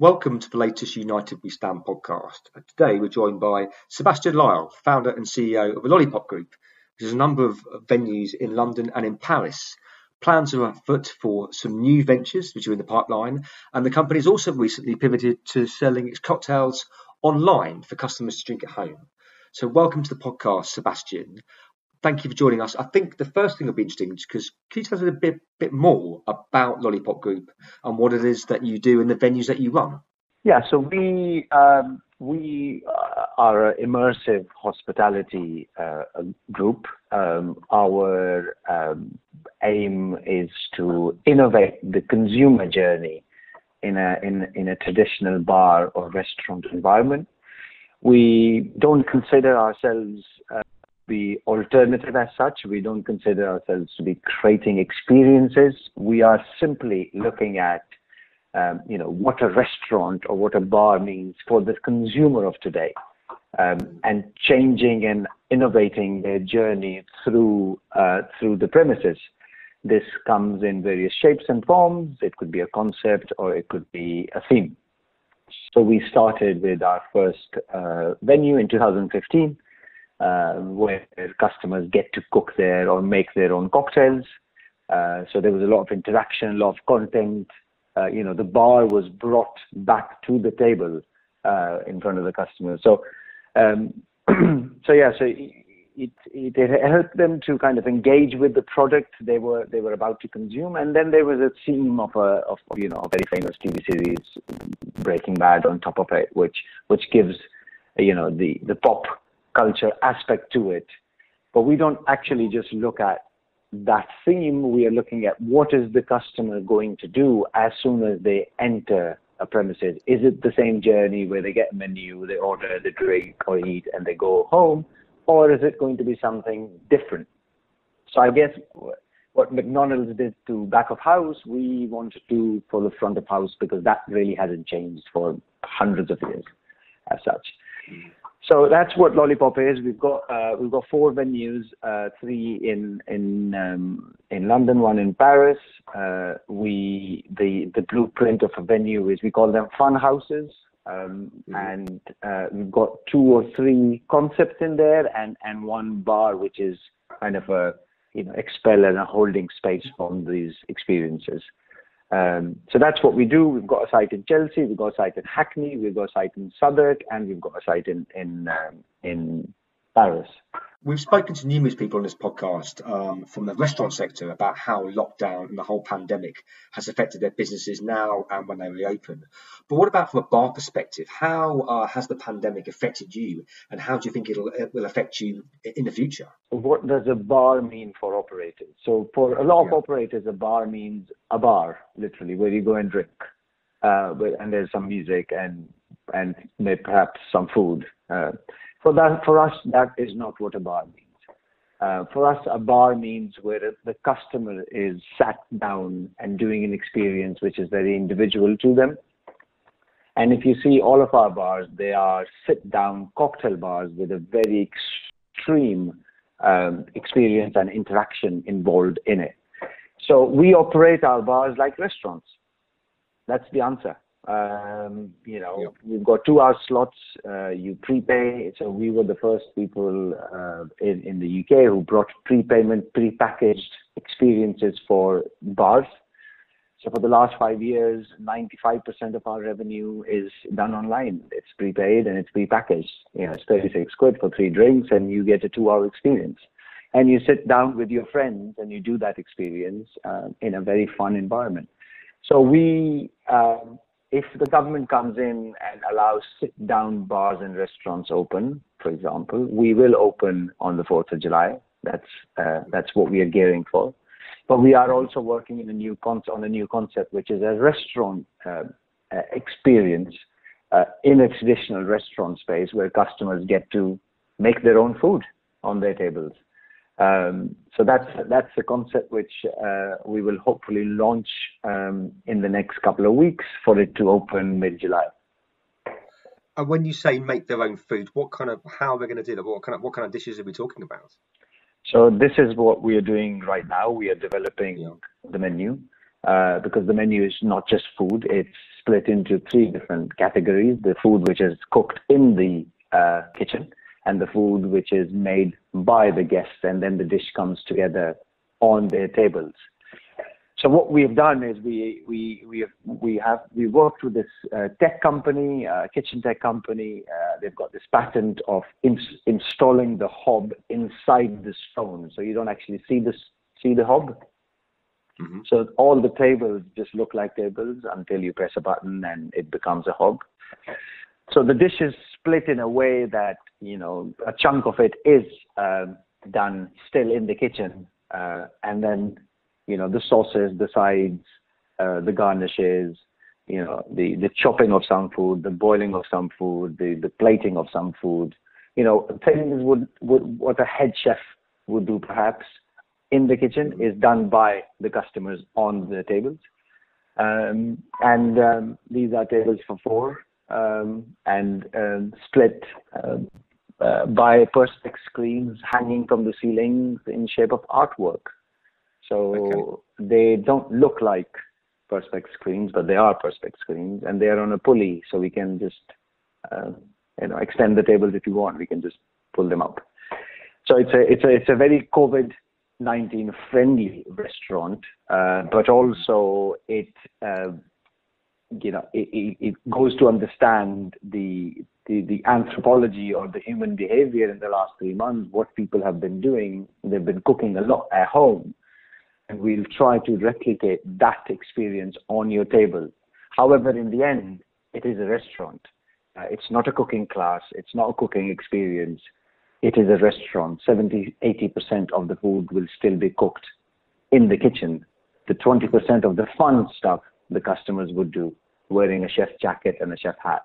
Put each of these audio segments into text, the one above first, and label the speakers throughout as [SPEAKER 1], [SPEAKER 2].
[SPEAKER 1] Welcome to the latest United We Stand podcast. Today we're joined by Sebastian Lyle, founder and CEO of the Lollipop Group, which has a number of venues in London and in Paris. Plans are afoot for some new ventures which are in the pipeline, and the company has also recently pivoted to selling its cocktails online for customers to drink at home. So, welcome to the podcast, Sebastian thank you for joining us. I think the first thing would be interesting because can you tell us a bit, bit more about Lollipop Group and what it is that you do and the venues that you run?
[SPEAKER 2] Yeah, so we um, we uh, are an immersive hospitality uh, group. Um, our um, aim is to innovate the consumer journey in a in in a traditional bar or restaurant environment. We don't consider ourselves uh, alternative as such. We don't consider ourselves to be creating experiences. We are simply looking at, um, you know, what a restaurant or what a bar means for the consumer of today, um, and changing and innovating their journey through uh, through the premises. This comes in various shapes and forms. It could be a concept or it could be a theme. So we started with our first uh, venue in 2015 uh, where customers get to cook there or make their own cocktails. Uh, so there was a lot of interaction, a lot of content. Uh, you know, the bar was brought back to the table uh, in front of the customers. So, um, so yeah, so it, it, it helped them to kind of engage with the product they were they were about to consume, and then there was a theme of a of you know a very famous TV series, Breaking Bad, on top of it, which which gives you know the the pop culture aspect to it. But we don't actually just look at that theme. We are looking at what is the customer going to do as soon as they enter a premises. Is it the same journey where they get a menu, they order, they drink or eat, and they go home, or is it going to be something different? So I guess what McDonald's did to back of house, we want to do for the front of house because that really hasn't changed for hundreds of years. So that's what Lollipop is. We've got uh, we've got four venues, uh, three in in um, in London, one in Paris. Uh, we the the blueprint of a venue is we call them fun houses, um, mm-hmm. and uh, we've got two or three concepts in there, and and one bar which is kind of a you know expel and a holding space from these experiences. Um, so that's what we do. We've got a site in Chelsea, we've got a site in Hackney, we've got a site in Southwark, and we've got a site in in um, in Paris.
[SPEAKER 1] We've spoken to numerous people on this podcast um, from the restaurant sector about how lockdown and the whole pandemic has affected their businesses now and when they reopen. But what about from a bar perspective? How uh, has the pandemic affected you, and how do you think it'll, it will affect you in the future?
[SPEAKER 2] What does a bar mean for operators? So for a lot of yeah. operators, a bar means a bar, literally, where you go and drink, uh, and there's some music and and perhaps some food. Uh, for that, for us, that is not what a bar means. Uh, for us, a bar means where the customer is sat down and doing an experience which is very individual to them. And if you see all of our bars, they are sit-down cocktail bars with a very extreme um, experience and interaction involved in it. So we operate our bars like restaurants. That's the answer. Um, you know, yep. you've got two hour slots, uh, you prepay. So we were the first people uh, in, in the UK who brought prepayment, pre-packaged experiences for bars. So for the last five years, 95% of our revenue is done online. It's prepaid and it's prepackaged. You know, it's 36 quid for three drinks and you get a two hour experience. And you sit down with your friends and you do that experience uh, in a very fun environment. So we, um, if the government comes in and allows sit down bars and restaurants open, for example, we will open on the 4th of July. That's, uh, that's what we are gearing for. But we are also working in a new con- on a new concept, which is a restaurant uh, uh, experience uh, in a traditional restaurant space where customers get to make their own food on their tables. Um, so that's that's the concept which uh, we will hopefully launch um, in the next couple of weeks for it to open mid-July.
[SPEAKER 1] And when you say make their own food, what kind of how are they going to do that? What kind of what kind of dishes are we talking about?
[SPEAKER 2] So this is what we are doing right now. We are developing yeah. the menu. uh, because the menu is not just food; it's split into three different categories: the food which is cooked in the uh, kitchen, and the food which is made by the guests, and then the dish comes together on their tables. So what we've done is we we we have we have we worked with this uh, tech company, uh, kitchen tech company. Uh, they've got this patent of ins- installing the hob inside the stone, so you don't actually see this see the hob. Mm-hmm. So all the tables just look like tables until you press a button and it becomes a hob. So the dish is split in a way that you know a chunk of it is um, done still in the kitchen, uh, and then you know, the sauces, the sides, uh, the garnishes, you know, the, the chopping of some food, the boiling of some food, the, the plating of some food, you know, things would, would what a head chef would do perhaps in the kitchen is done by the customers on the tables. Um, and um, these are tables for four and um, split um, uh, by perspex screens hanging from the ceilings in shape of artwork. So okay. they don't look like perspex screens, but they are perspex screens, and they are on a pulley, so we can just uh, you know extend the tables if you want. We can just pull them up. So it's a it's a it's a very COVID nineteen friendly restaurant, uh, but also it. Uh, you know, it, it, goes to understand the, the, the anthropology or the human behavior in the last three months, what people have been doing. They've been cooking a lot at home and we'll try to replicate that experience on your table. However, in the end, it is a restaurant. Uh, it's not a cooking class. It's not a cooking experience. It is a restaurant. 70, 80% of the food will still be cooked in the kitchen. The 20% of the fun stuff the customers would do, wearing a chef jacket and a chef hat.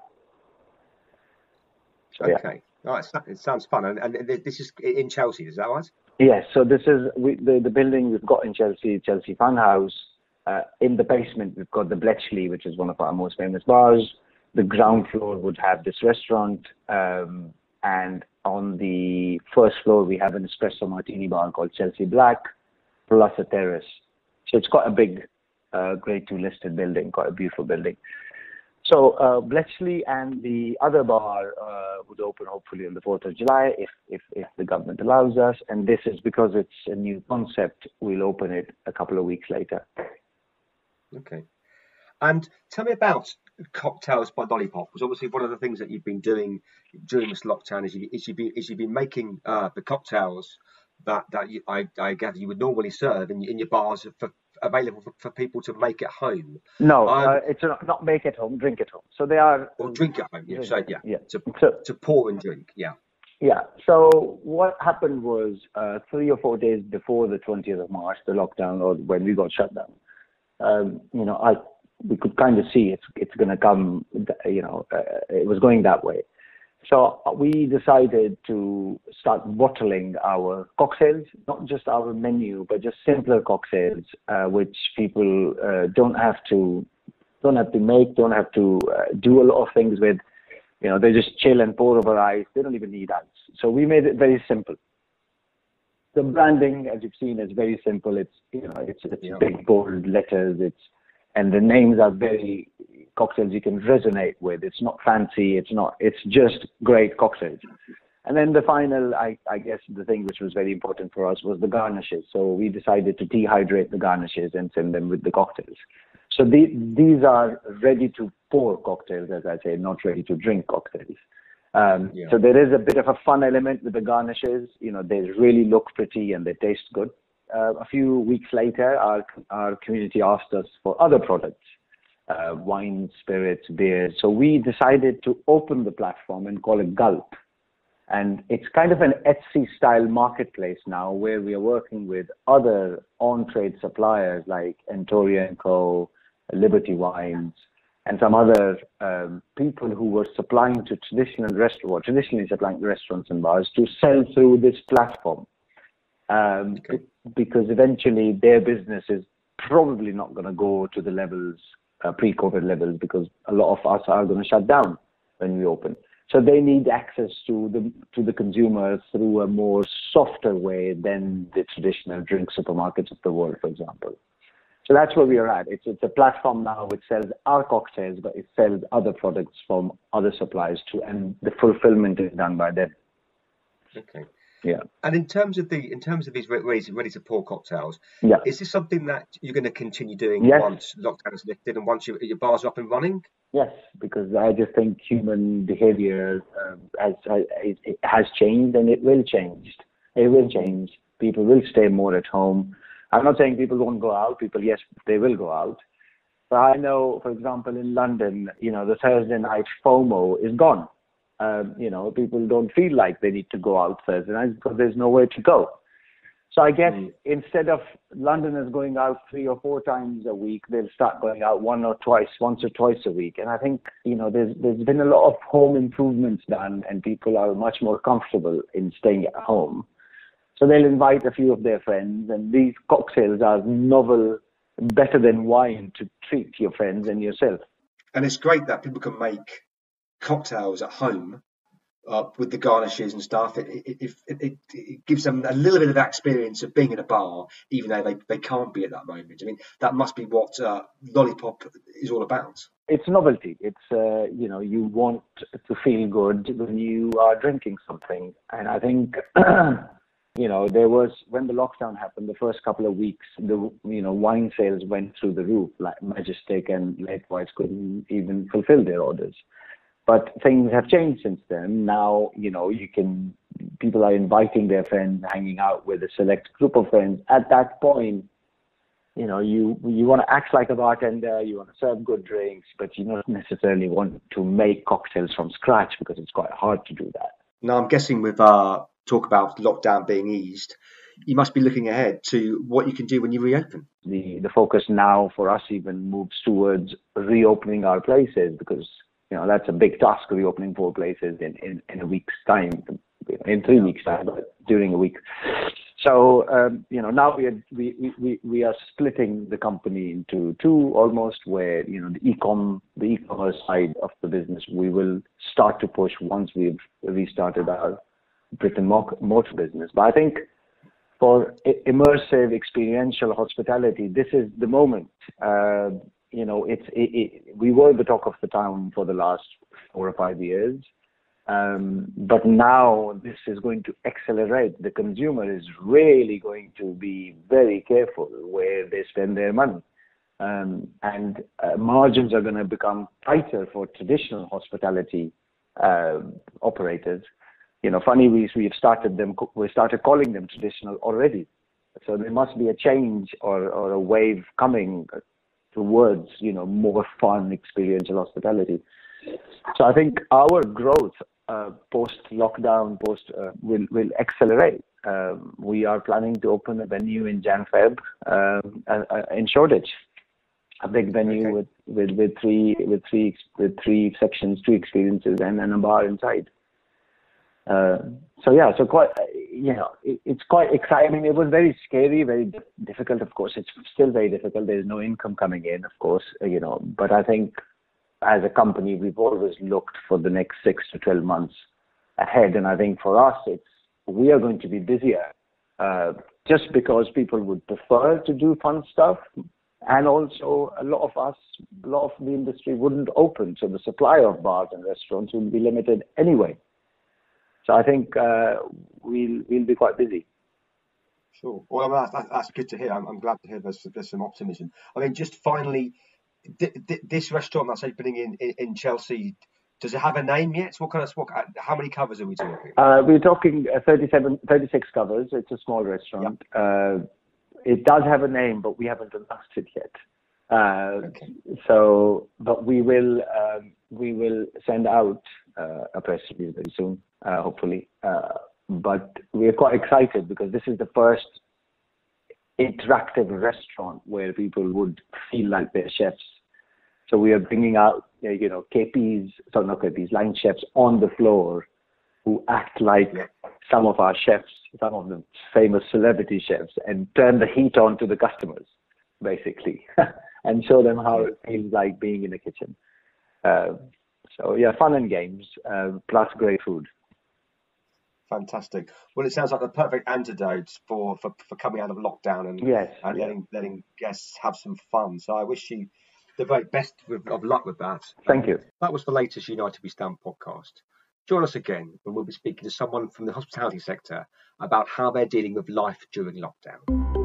[SPEAKER 1] So, okay. Yeah. Oh, it sounds fun. And, and, this is in Chelsea, is that right?
[SPEAKER 2] Yes. So this is we, the the building we've got in Chelsea, Chelsea Fun House. Uh, in the basement, we've got the Bletchley, which is one of our most famous bars. The ground floor would have this restaurant, um, and on the first floor we have an espresso martini bar called Chelsea Black, plus a terrace. So it's quite a big, uh, Grade Two listed building, quite a beautiful building. So uh, Bletchley and the other bar uh, would open hopefully on the 4th of July if, if, if the government allows us. And this is because it's a new concept. We'll open it a couple of weeks later.
[SPEAKER 1] Okay. And tell me about cocktails by Lollipop. Because obviously one of the things that you've been doing during this lockdown is, you, is you've been is you've been making uh, the cocktails that that you, I, I gather you would normally serve in, in your bars for available for, for people to make at home?
[SPEAKER 2] No, um, uh, it's not make at home, drink at home. So they are.
[SPEAKER 1] Or drink at home, yeah. So, yeah, yeah. To, so, to pour and drink, yeah.
[SPEAKER 2] Yeah. So what happened was uh, three or four days before the 20th of March, the lockdown, or when we got shut down. Um, you know, I we could kind of see it's it's going to come. You know, uh, it was going that way. So we decided to start bottling our cocktails, not just our menu, but just simpler cocktails, uh, which people uh, don't have to don't have to make, don't have to uh, do a lot of things with. You know, they just chill and pour over ice. They don't even need ice. So we made it very simple. The branding, as you've seen, is very simple. It's you know, it's, it's yeah. big bold letters. It's and the names are very cocktails you can resonate with. It's not fancy. It's not. It's just great cocktails. And then the final, I, I guess, the thing which was very important for us was the garnishes. So we decided to dehydrate the garnishes and send them with the cocktails. So the, these are ready to pour cocktails, as I say, not ready to drink cocktails. Um, yeah. So there is a bit of a fun element with the garnishes. You know, they really look pretty and they taste good uh, a few weeks later, our, our community asked us for other products, uh, wine, spirits, beers. So we decided to open the platform and call it Gulp. And it's kind of an Etsy style marketplace now where we are working with other on trade suppliers like Entoria & Co., Liberty Wines, and some other um, people who were supplying to traditional restaurants, traditionally supplying restaurants and bars to sell through this platform um, okay. because eventually their business is probably not going to go to the levels, uh, pre-COVID levels, because a lot of us are going to shut down when we open. So they need access to the to the consumer through a more softer way than the traditional drink supermarkets of the world, for example. So that's where we are at. It's it's a platform now which sells our cocktails, but it sells other products from other suppliers too, and the fulfillment is done by them.
[SPEAKER 1] Okay.
[SPEAKER 2] Yeah.
[SPEAKER 1] And in terms of the in terms of these ready, ready to pour cocktails,
[SPEAKER 2] Yeah.
[SPEAKER 1] is this something that you're going to continue doing
[SPEAKER 2] Yes.
[SPEAKER 1] once lockdown is lifted and once your, your bars are up and running?
[SPEAKER 2] Yes, because I just think human behavior um, has, it has changed and it will change. It will change. People will stay more at home. I'm not saying people won't go out. People, yes, they will go out. But I know, for example, in London, you know, the Thursday night FOMO is gone. Um, you know, people don't feel like they need to go out Thursday night because there's nowhere to go. So I guess
[SPEAKER 1] Mm.
[SPEAKER 2] instead of Londoners going out three or four times a week, they'll start going out one or twice, once or twice a week. And I think you know there's there's been a lot of home improvements done, and people are much more comfortable in staying at home. So they'll invite a few of their friends, and these cocktails are novel, better than wine to treat your friends and yourself.
[SPEAKER 1] And it's great that people can make cocktails at home uh, with the garnishes and stuff. It, it, it, it, it gives them a little bit of that experience of being in a bar, even though they, they can't be at that moment. I mean, that must be what uh, Lollipop is all about.
[SPEAKER 2] It's novelty. It's uh, you know you want to feel good when you are drinking something, and I think. You know, there was when the lockdown happened, the first couple of weeks, the you know wine sales went through the roof. Like Majestic and Laithwaites couldn't even fulfill their orders. But things have changed since then. Now, you know, you can people are inviting their friends, hanging out with a select group of friends. At that point, you know, you you want to act like a bartender, you want to serve good drinks, but you don't necessarily want to make cocktails from scratch because it's quite hard to do that.
[SPEAKER 1] Now, I'm guessing with uh, talk about lockdown being eased, you must be looking ahead to what you can do when you reopen.
[SPEAKER 2] The the focus now for us even moves towards reopening our places because you know that's a big task of the reopening four places in, in, in a week's time, in three weeks time, but during a week. So um, you know now we are we, we, we are splitting the company into two almost where you know the ecom the e-commerce side of the business we will start to push once we've restarted our brick and mortar business. But I think for immersive experiential hospitality, this is the moment. Uh, you know, it's it, it, we were the talk of the town for the last four or five years, um, but now this is going to accelerate. The consumer is really going to be very careful where they spend their money, um, and uh, margins are going to become tighter for traditional hospitality uh, operators you know, funny we we've started them we started calling them traditional already. So there must be a change or, or a wave coming towards you know more fun experiential hospitality. So I think our growth uh, post lockdown, post uh, will will accelerate. Um, we are planning to open a venue in Jan Feb um, uh, uh, in Shoreditch, a big venue
[SPEAKER 1] Okay.
[SPEAKER 2] with, with with three with three with three sections, two experiences, and, and a bar inside. Uh, so yeah, so quite you know it, it's quite exciting. I mean, It was very scary, very difficult. Of course, it's still very difficult. There's no income coming in, of course, uh, you know. But I think as a company, we've always looked for the next six to twelve months ahead, and I think for us, it's we are going to be busier. Uh, just because people would prefer to do fun stuff, and also a lot of us, a lot of the industry wouldn't open, so the supply of bars and restaurants would be limited anyway. So I think uh, we'll we'll be quite busy.
[SPEAKER 1] Sure. Well, that's, that's, that's good to hear. I'm, I'm glad to hear there's, there's some optimism. I mean, just finally, th- th- this restaurant that's opening in, in, in Chelsea, does it have a name yet? What kind of what? How many covers are we talking?
[SPEAKER 2] Uh, we're talking uh, 37, 36 covers. It's a small restaurant. Uh, it does have a name, but we haven't announced it yet. Uh,
[SPEAKER 1] Okay.
[SPEAKER 2] So, but we will um, we will send out uh, a press release very soon, uh, hopefully. Uh, but we're quite excited because this is the first interactive restaurant where people would feel like they're chefs. So we are bringing out, uh, you know, KPs, sorry, not KPs, line chefs on the floor who act like some of our chefs, some of the famous celebrity chefs, and turn the heat on to the customers, basically, and show them how it feels like being in the kitchen. Uh, so yeah, fun and games, uh, plus great food.
[SPEAKER 1] fantastic. Well, it sounds like the perfect antidote for, for, for coming out of lockdown and,
[SPEAKER 2] yes,
[SPEAKER 1] and
[SPEAKER 2] yes.
[SPEAKER 1] letting, letting guests have some fun. So I wish you the very best of luck with that.
[SPEAKER 2] Thank you.
[SPEAKER 1] That was the latest United We Stand podcast. Join us again when we'll be speaking to someone from the hospitality sector about how they're dealing with life during lockdown.